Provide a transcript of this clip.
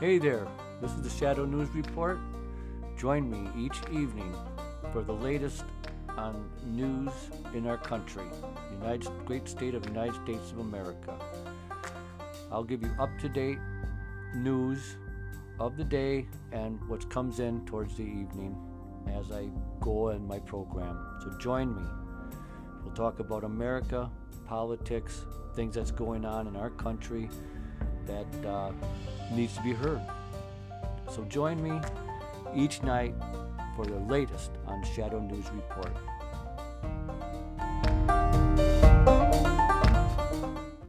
Hey there, this is the Shadow News Report. Join me each evening for the latest on news in our country, United great state of United States of America. I'll give you up to date news of the day and what comes in towards the evening as I go in my program. So join me. We'll talk about America, politics, things that's going on in our country that uh, needs to be heard. So join me each night for the latest on Shadow News Report.